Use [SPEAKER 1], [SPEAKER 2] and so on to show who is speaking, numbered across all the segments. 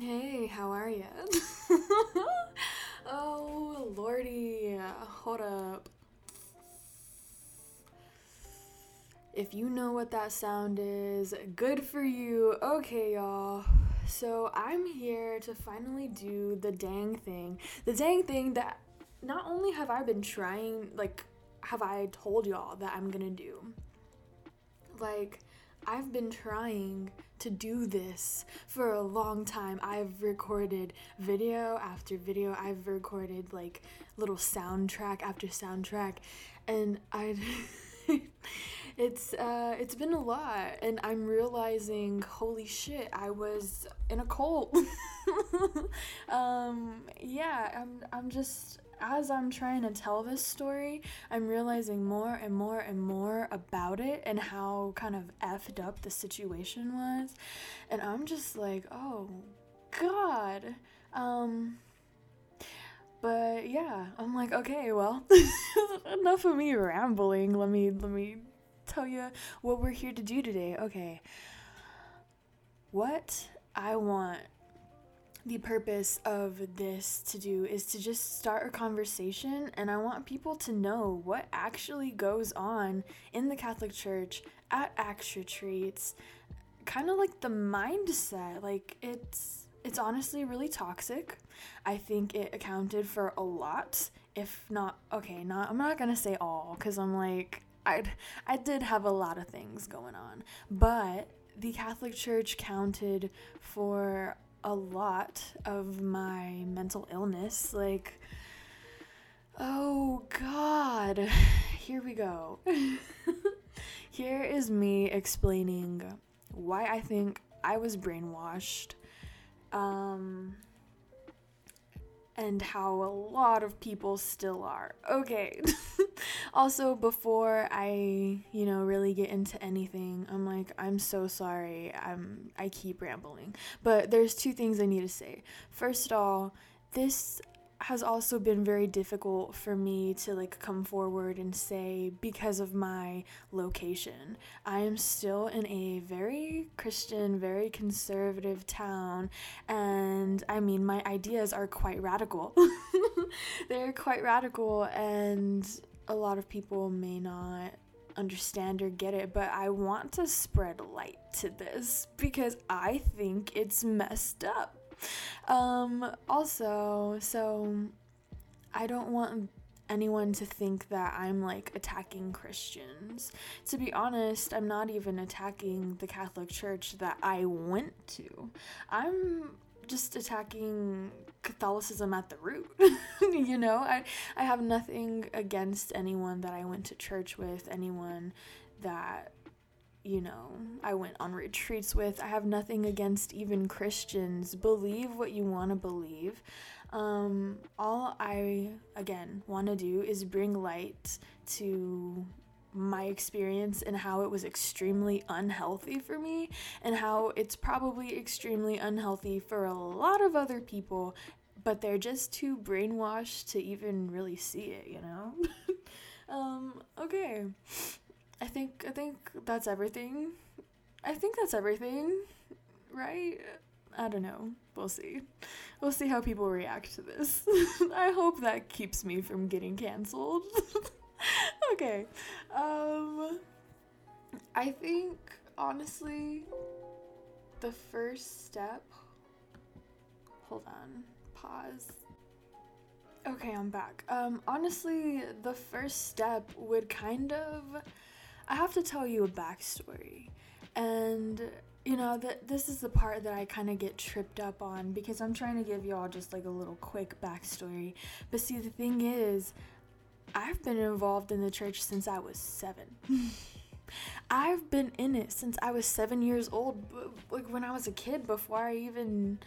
[SPEAKER 1] Hey, how are you? oh, lordy. Hold up. If you know what that sound is, good for you. Okay, y'all. So, I'm here to finally do the dang thing. The dang thing that not only have I been trying, like, have I told y'all that I'm gonna do. Like, I've been trying to do this for a long time. I've recorded video after video. I've recorded like little soundtrack after soundtrack and I it's uh it's been a lot and I'm realizing holy shit, I was in a cult. um yeah, I'm I'm just as I'm trying to tell this story, I'm realizing more and more and more about it and how kind of effed up the situation was. And I'm just like, oh, God. Um, but yeah, I'm like, okay, well, enough of me rambling. Let me, let me tell you what we're here to do today. Okay. What I want the purpose of this to do is to just start a conversation and I want people to know what actually goes on in the Catholic Church at Acts retreats. Kind of like the mindset, like it's it's honestly really toxic. I think it accounted for a lot, if not okay, not I'm not going to say all cuz I'm like I I did have a lot of things going on, but the Catholic Church counted for a lot of my mental illness. Like, oh God, here we go. here is me explaining why I think I was brainwashed. Um, and how a lot of people still are. Okay. also, before I, you know, really get into anything, I'm like, I'm so sorry. I'm I keep rambling. But there's two things I need to say. First of all, this has also been very difficult for me to like come forward and say because of my location. I am still in a very Christian, very conservative town, and I mean, my ideas are quite radical. They're quite radical, and a lot of people may not understand or get it, but I want to spread light to this because I think it's messed up. Um, also, so I don't want anyone to think that I'm like attacking Christians. To be honest, I'm not even attacking the Catholic Church that I went to. I'm just attacking Catholicism at the root. you know, I I have nothing against anyone that I went to church with, anyone that you know, I went on retreats with. I have nothing against even Christians. Believe what you want to believe. Um, all I, again, want to do is bring light to my experience and how it was extremely unhealthy for me, and how it's probably extremely unhealthy for a lot of other people, but they're just too brainwashed to even really see it, you know? um, okay. I think I think that's everything. I think that's everything, right? I don't know. We'll see. We'll see how people react to this. I hope that keeps me from getting canceled. okay. Um I think honestly the first step Hold on. Pause. Okay, I'm back. Um honestly, the first step would kind of I have to tell you a backstory. And you know that this is the part that I kind of get tripped up on because I'm trying to give y'all just like a little quick backstory. But see, the thing is, I've been involved in the church since I was seven. I've been in it since I was seven years old, like when I was a kid, before I even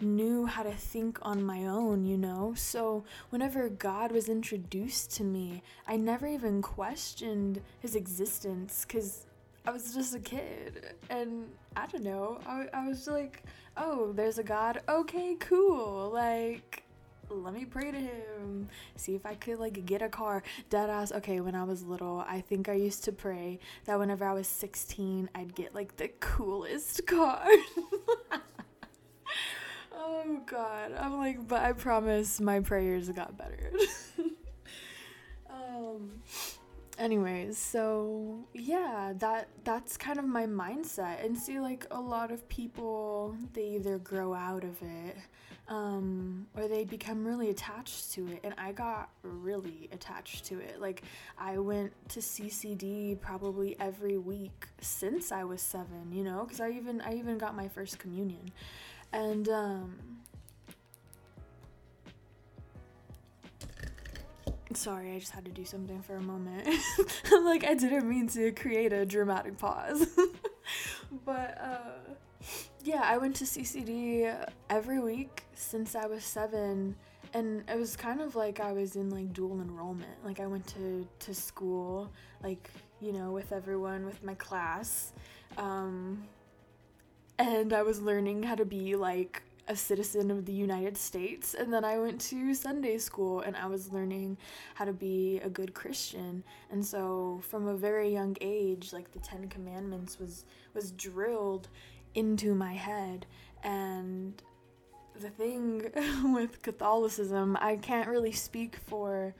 [SPEAKER 1] knew how to think on my own, you know? So, whenever God was introduced to me, I never even questioned his existence because I was just a kid. And I don't know, I, I was like, oh, there's a God. Okay, cool. Like, let me pray to him. See if I could like get a car. Dead ass. Okay, when I was little, I think I used to pray that whenever I was 16, I'd get like the coolest car. Oh god. I'm like, but I promise my prayers got better. um anyways, so yeah, that that's kind of my mindset. And see like a lot of people they either grow out of it um, or they become really attached to it. And I got really attached to it. Like, I went to CCD probably every week since I was seven, you know, because I even I even got my first communion, and um, sorry, I just had to do something for a moment. like, I didn't mean to create a dramatic pause, but uh yeah, I went to CCD every week since I was seven, and it was kind of like I was in like dual enrollment. Like I went to to school, like you know, with everyone, with my class, um, and I was learning how to be like a citizen of the United States. And then I went to Sunday school and I was learning how to be a good Christian. And so from a very young age, like the 10 commandments was was drilled into my head. And the thing with Catholicism, I can't really speak for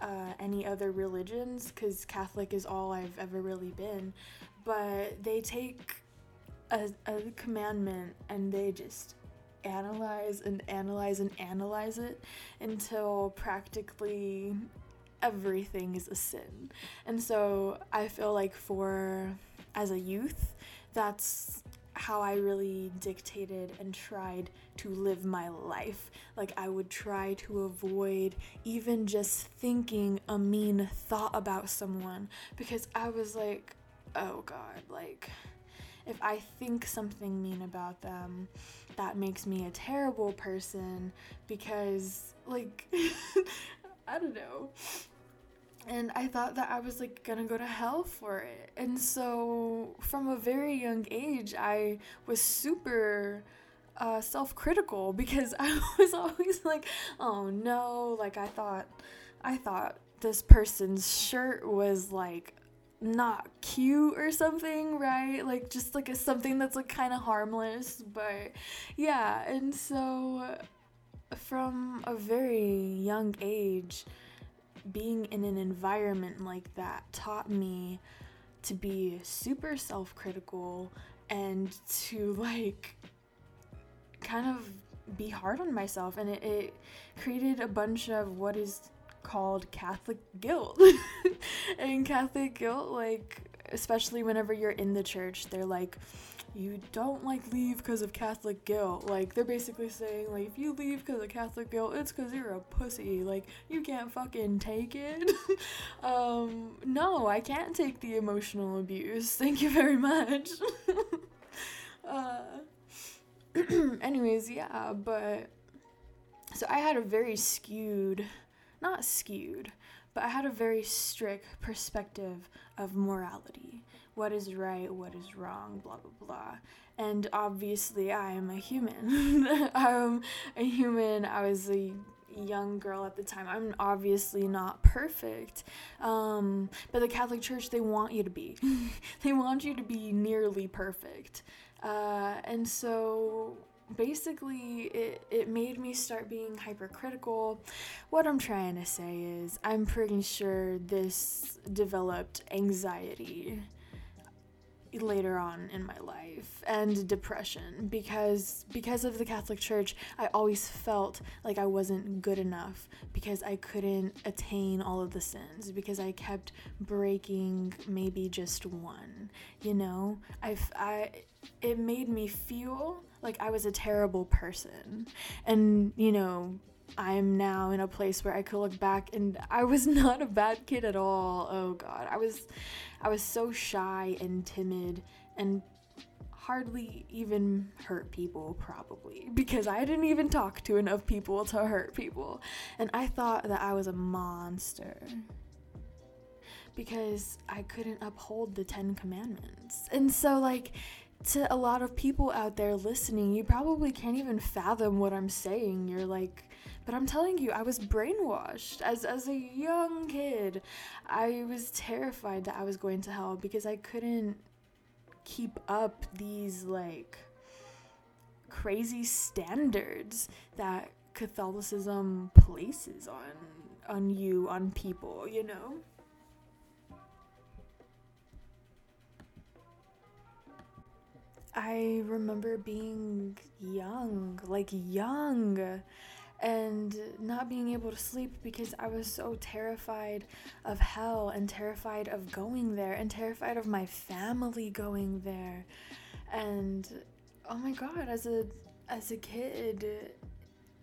[SPEAKER 1] uh, any other religions because Catholic is all I've ever really been. But they take a, a commandment and they just analyze and analyze and analyze it until practically everything is a sin. And so I feel like for as a youth, that's how I really dictated and tried to live my life. Like, I would try to avoid even just thinking a mean thought about someone because I was like, oh God, like, if I think something mean about them, that makes me a terrible person because, like, I don't know and I thought that I was like gonna go to hell for it. And so from a very young age, I was super uh, self critical because I was always like, oh no, like I thought, I thought this person's shirt was like not cute or something, right? Like just like a, something that's like kind of harmless, but yeah. And so from a very young age, being in an environment like that taught me to be super self critical and to like kind of be hard on myself. And it, it created a bunch of what is called Catholic guilt. and Catholic guilt, like, especially whenever you're in the church, they're like, you don't like leave because of Catholic guilt. Like they're basically saying like if you leave because of Catholic guilt, it's because you're a pussy. Like you can't fucking take it. um, no, I can't take the emotional abuse. Thank you very much. uh, anyways, yeah, but so I had a very skewed, not skewed, but I had a very strict perspective of morality what is right, what is wrong, blah blah blah. And obviously, I am a human. I'm a human. I was a young girl at the time. I'm obviously not perfect. Um, but the Catholic Church, they want you to be. they want you to be nearly perfect. Uh, and so basically it, it made me start being hypercritical. What i'm trying to say is i'm pretty sure this developed anxiety later on in my life and depression because because of the Catholic Church I always felt like I wasn't good enough because I couldn't attain all of the sins because I kept breaking maybe just one you know? I I it made me feel like I was a terrible person. And you know I'm now in a place where I could look back and I was not a bad kid at all. Oh god. I was I was so shy and timid and hardly even hurt people probably because I didn't even talk to enough people to hurt people. And I thought that I was a monster. Because I couldn't uphold the 10 commandments. And so like to a lot of people out there listening, you probably can't even fathom what I'm saying. You're like but I'm telling you, I was brainwashed as as a young kid. I was terrified that I was going to hell because I couldn't keep up these like crazy standards that Catholicism places on on you, on people, you know? I remember being young, like young, and not being able to sleep because I was so terrified of hell and terrified of going there and terrified of my family going there. And oh my god, as a as a kid,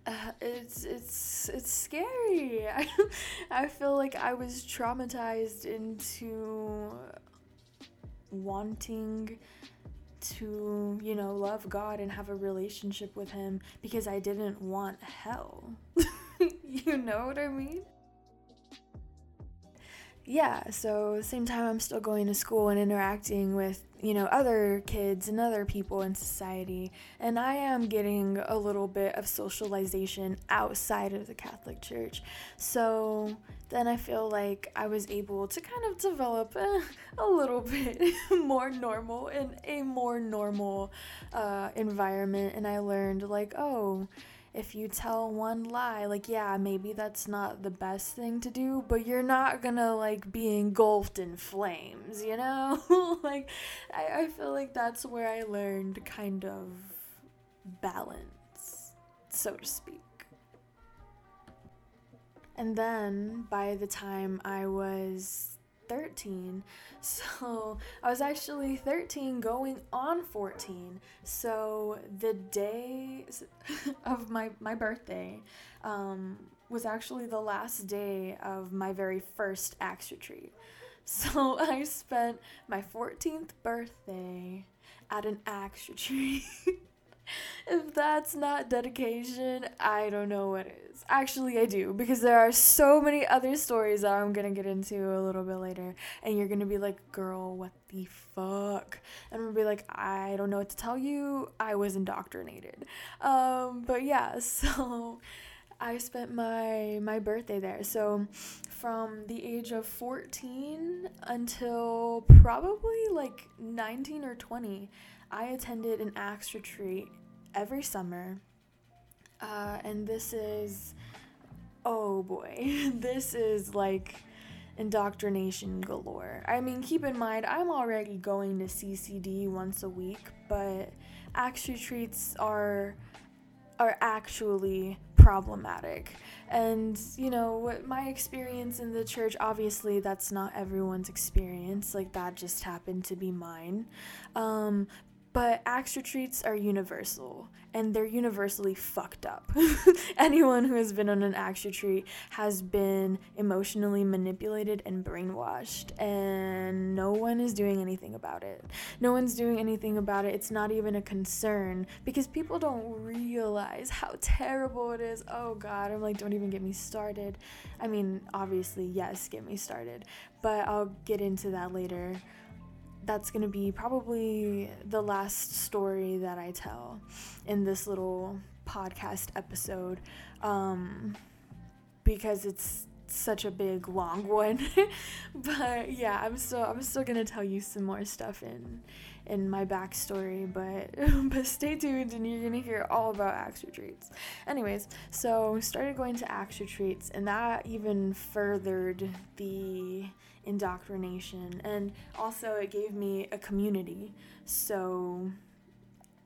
[SPEAKER 1] uh, it's it's it's scary. I, I feel like I was traumatized into wanting to, you know, love God and have a relationship with Him because I didn't want hell. you know what I mean? Yeah, so same time I'm still going to school and interacting with, you know, other kids and other people in society, and I am getting a little bit of socialization outside of the Catholic Church. So then I feel like I was able to kind of develop a, a little bit more normal in a more normal uh, environment. And I learned, like, oh, if you tell one lie, like, yeah, maybe that's not the best thing to do, but you're not gonna, like, be engulfed in flames, you know? like, I, I feel like that's where I learned kind of balance, so to speak. And then by the time I was 13, so I was actually 13 going on 14. So the day of my, my birthday um, was actually the last day of my very first Acts retreat. So I spent my 14th birthday at an Acts retreat. if that's not dedication, I don't know what is. Actually, I do because there are so many other stories that I'm gonna get into a little bit later, and you're gonna be like, "Girl, what the fuck?" And I'm gonna be like, "I don't know what to tell you. I was indoctrinated." Um, but yeah, so I spent my my birthday there. So from the age of 14 until probably like 19 or 20 I attended an Acts retreat every summer. Uh, and this is, oh boy, this is like indoctrination galore. I mean, keep in mind, I'm already going to CCD once a week, but Acts retreats are are actually problematic. And, you know, my experience in the church, obviously, that's not everyone's experience. Like, that just happened to be mine. Um, but Acts retreats are universal and they're universally fucked up. Anyone who has been on an Acts retreat has been emotionally manipulated and brainwashed, and no one is doing anything about it. No one's doing anything about it. It's not even a concern because people don't realize how terrible it is. Oh God, I'm like, don't even get me started. I mean, obviously, yes, get me started, but I'll get into that later that's going to be probably the last story that I tell in this little podcast episode um, because it's such a big long one. But yeah i'm still i'm still gonna tell you some more stuff in in my backstory but but stay tuned and you're gonna hear all about acts retreats. Anyways so started going to acts retreats and that even furthered the indoctrination and also it gave me a community. So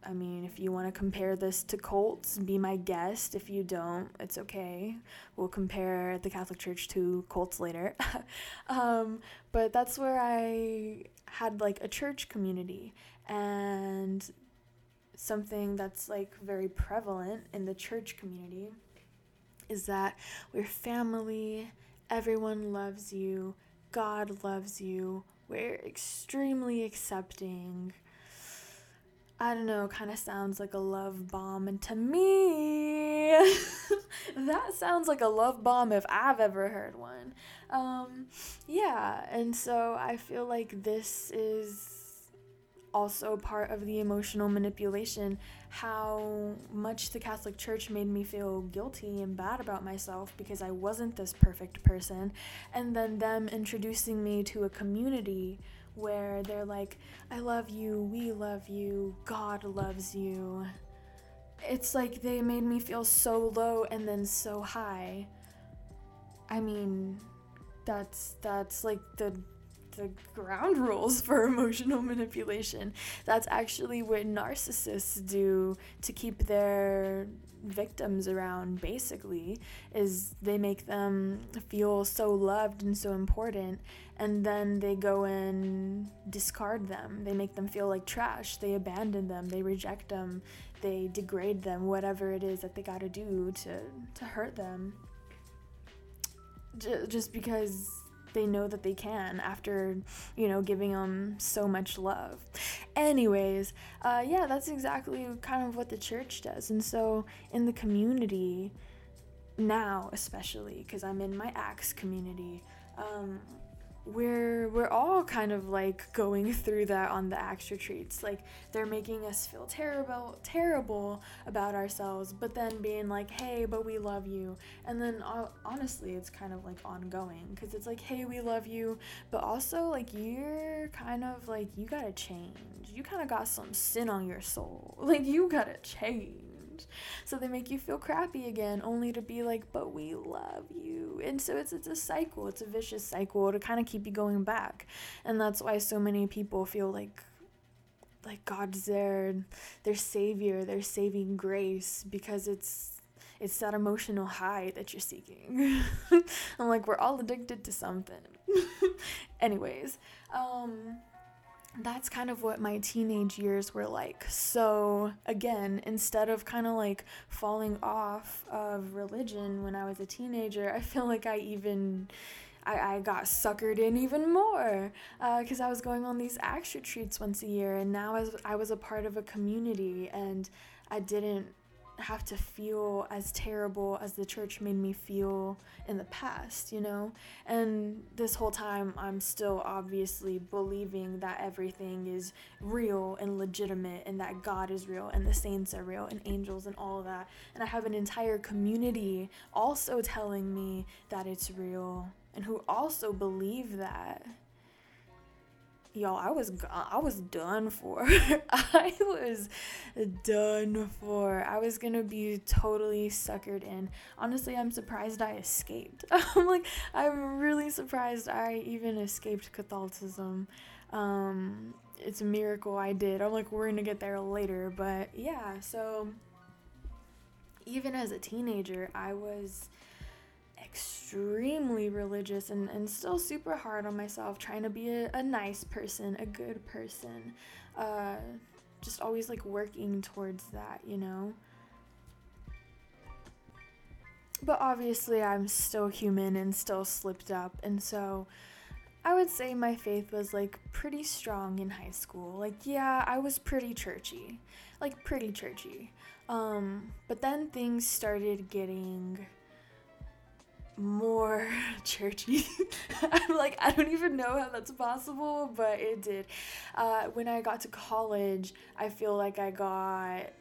[SPEAKER 1] I mean, if you want to compare this to cults, be my guest. If you don't, it's okay. We'll compare the Catholic Church to cults later. um, but that's where I had like a church community and something that's like very prevalent in the church community is that we're family, everyone loves you, God loves you. We're extremely accepting. I don't know, kind of sounds like a love bomb. And to me, that sounds like a love bomb if I've ever heard one. Um, yeah, and so I feel like this is also part of the emotional manipulation how much the Catholic Church made me feel guilty and bad about myself because I wasn't this perfect person, and then them introducing me to a community where they're like, I love you, we love you, God loves you. it's like they made me feel so low and then so high. I mean, that's that's like the the ground rules for emotional manipulation. That's actually what narcissists do to keep their victims around basically is they make them feel so loved and so important and then they go and discard them. They make them feel like trash. They abandon them. They reject them. They degrade them whatever it is that they got to do to to hurt them. J- just because they know that they can after you know giving them so much love. Anyways uh, yeah that's exactly kind of what the church does. And so in the community now especially because i'm in my acts community um, we're we're all kind of like going through that on the Acts retreats. Like they're making us feel terrible terrible about ourselves, but then being like, "Hey, but we love you." And then uh, honestly, it's kind of like ongoing cuz it's like, "Hey, we love you," but also like you're kind of like you got to change. You kind of got some sin on your soul. Like you got to change so they make you feel crappy again, only to be like, but we love you. And so it's it's a cycle. It's a vicious cycle to kind of keep you going back. And that's why so many people feel like like God's their their savior, their saving grace because it's it's that emotional high that you're seeking. I'm like we're all addicted to something. Anyways, um that's kind of what my teenage years were like. So, again, instead of kind of like falling off of religion when I was a teenager, I feel like I even. I, I got suckered in even more because uh, I was going on these Acts retreats once a year, and now as I was a part of a community, and I didn't have to feel as terrible as the church made me feel in the past, you know? And this whole time, I'm still obviously believing that everything is real and legitimate and that God is real and the saints are real and angels and all of that. And I have an entire community also telling me that it's real and who also believe that y'all i was i was done for. I was done for. I was gonna be totally suckered in. Honestly i'm surprised i escaped. I'm like i'm really surprised i even escaped catholicism. Um it's a miracle i did. I'm like we're gonna get there later but yeah so even as a teenager i was extremely religious and, and still super hard on myself, trying to be a, a nice person, a good person. Uh, just always like working towards that, you know? But obviously, I'm still human and still slipped up, and so I would say my faith was like pretty strong in high school. Like, yeah, I was pretty churchy, like, pretty churchy. Um, but then things started getting more churchy. I'm like, I don't even know how that's possible, but it did. Uh, when I got to college, I feel like I got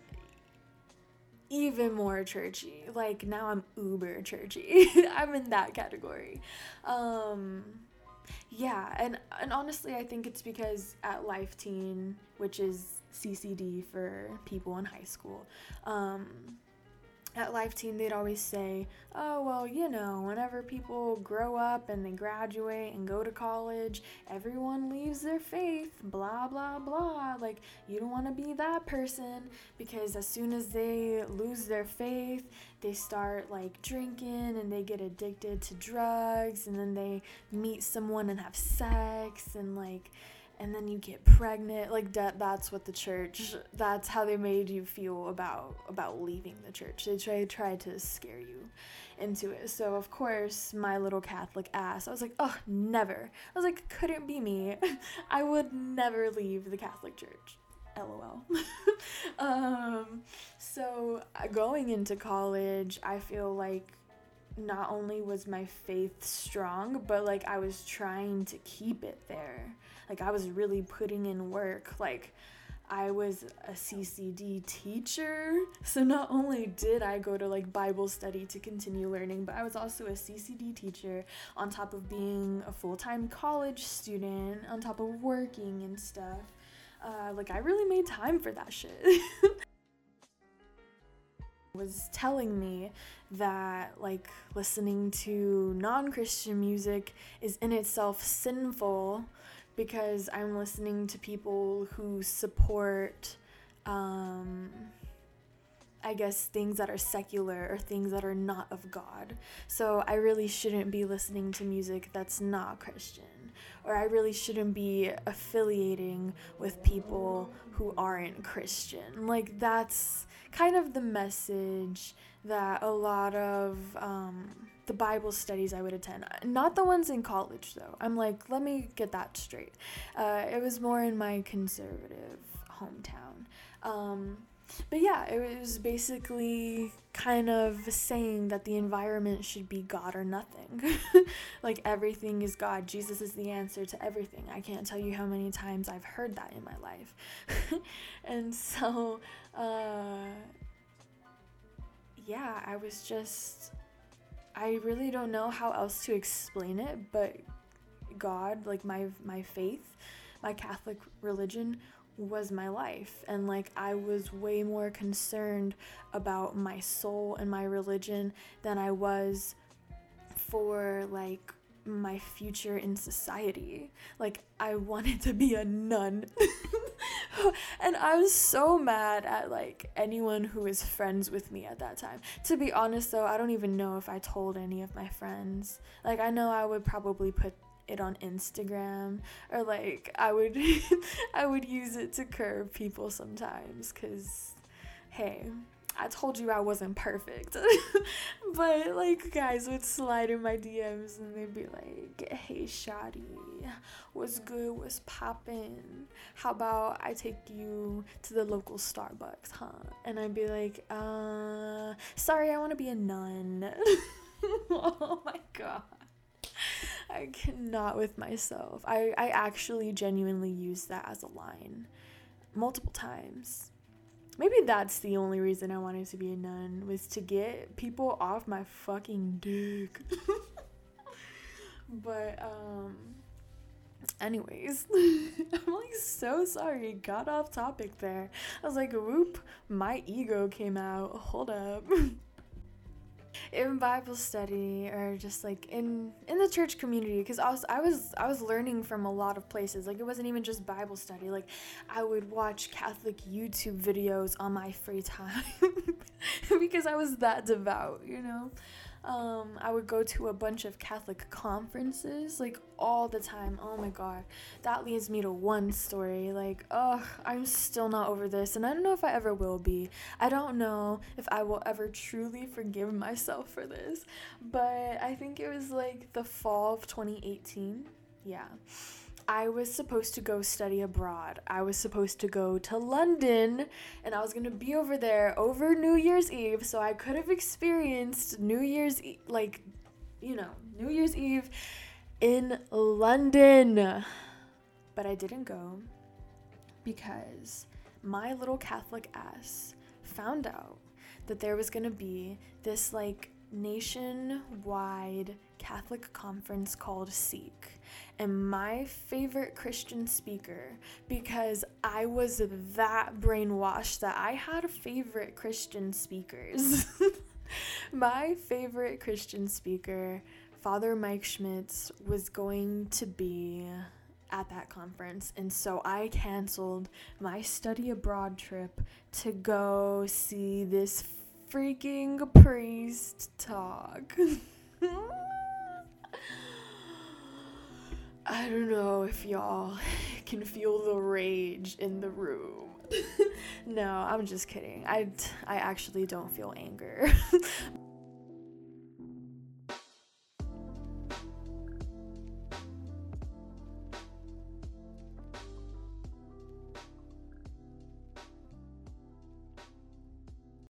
[SPEAKER 1] even more churchy. Like now I'm uber churchy. I'm in that category. Um, yeah, and and honestly, I think it's because at Life Teen, which is CCD for people in high school, um, at Life Teen, they'd always say, oh, well, you know, whenever people grow up and they graduate and go to college, everyone leaves their faith, blah, blah, blah. Like, you don't want to be that person because as soon as they lose their faith, they start like drinking and they get addicted to drugs and then they meet someone and have sex and like, and then you get pregnant like that that's what the church that's how they made you feel about about leaving the church. They try tried to scare you into it. So of course my little catholic ass i was like oh never. I was like couldn't be me. I would never leave the catholic church. Lol. Um so uh, going into college i feel like not only was my faith strong but like i was trying to keep it there like I was really putting in work. Like I was a CCD teacher. So not only did I go to like Bible study to continue learning, but I was also a CCD teacher on top of being a full-time college student, on top of working and stuff. Uh, like I really made time for that shit. was telling me that like listening to non-Christian music is in itself sinful because I'm listening to people who support um I guess things that are secular or things that are not of God. So I really shouldn't be listening to music that's not Christian. Or I really shouldn't be affiliating with people who aren't Christian. Like, that's kind of the message that a lot of um, the Bible studies I would attend, not the ones in college though. I'm like, let me get that straight. Uh, it was more in my conservative hometown. Um, but yeah, it was basically kind of saying that the environment should be God or nothing. like everything is God. Jesus is the answer to everything. I can't tell you how many times I've heard that in my life. and so, uh, yeah, I was just. I really don't know how else to explain it, but God, like my my faith, my Catholic religion was my life and like I was way more concerned about my soul and my religion than I was for like my future in society. Like I wanted to be a nun. and I was so mad at like anyone who was friends with me at that time. To be honest though, I don't even know if I told any of my friends. Like I know I would probably put it on Instagram or like I would I would use it to curve people sometimes cuz hey, I told you I wasn't perfect. but like guys would slide in my DMs and they'd be like, "Hey, Shadi, what's good? What's poppin'? How about I take you to the local Starbucks, huh?" And I'd be like, "Uh, sorry, I want to be a nun." oh my god. I cannot with myself. I, I actually genuinely use that as a line multiple times. Maybe that's the only reason I wanted to be a nun was to get people off my fucking dick. but um anyways, I'm like so sorry. Got off topic there. I was like, whoop, my ego came out. Hold up. in Bible study or just like in in the church community because I was I was I was learning from a lot of places. Like it wasn't even just Bible study. Like I would watch Catholic YouTube videos on my free time because I was that devout you know um, I would go to a bunch of Catholic conferences like all the time. Oh my god. That leads me to one story. Like, ugh, I'm still not over this, and I don't know if I ever will be. I don't know if I will ever truly forgive myself for this, but I think it was like the fall of 2018. Yeah. I was supposed to go study abroad. I was supposed to go to London and I was going to be over there over New Year's Eve so I could have experienced New Year's e- like you know, New Year's Eve in London. But I didn't go because my little Catholic ass found out that there was going to be this like nationwide Catholic conference called Seek and my favorite Christian speaker because I was that brainwashed that I had favorite Christian speakers. my favorite Christian speaker, Father Mike Schmitz, was going to be at that conference, and so I canceled my study abroad trip to go see this freaking priest talk. I don't know if y'all can feel the rage in the room. no, I'm just kidding. I I actually don't feel anger.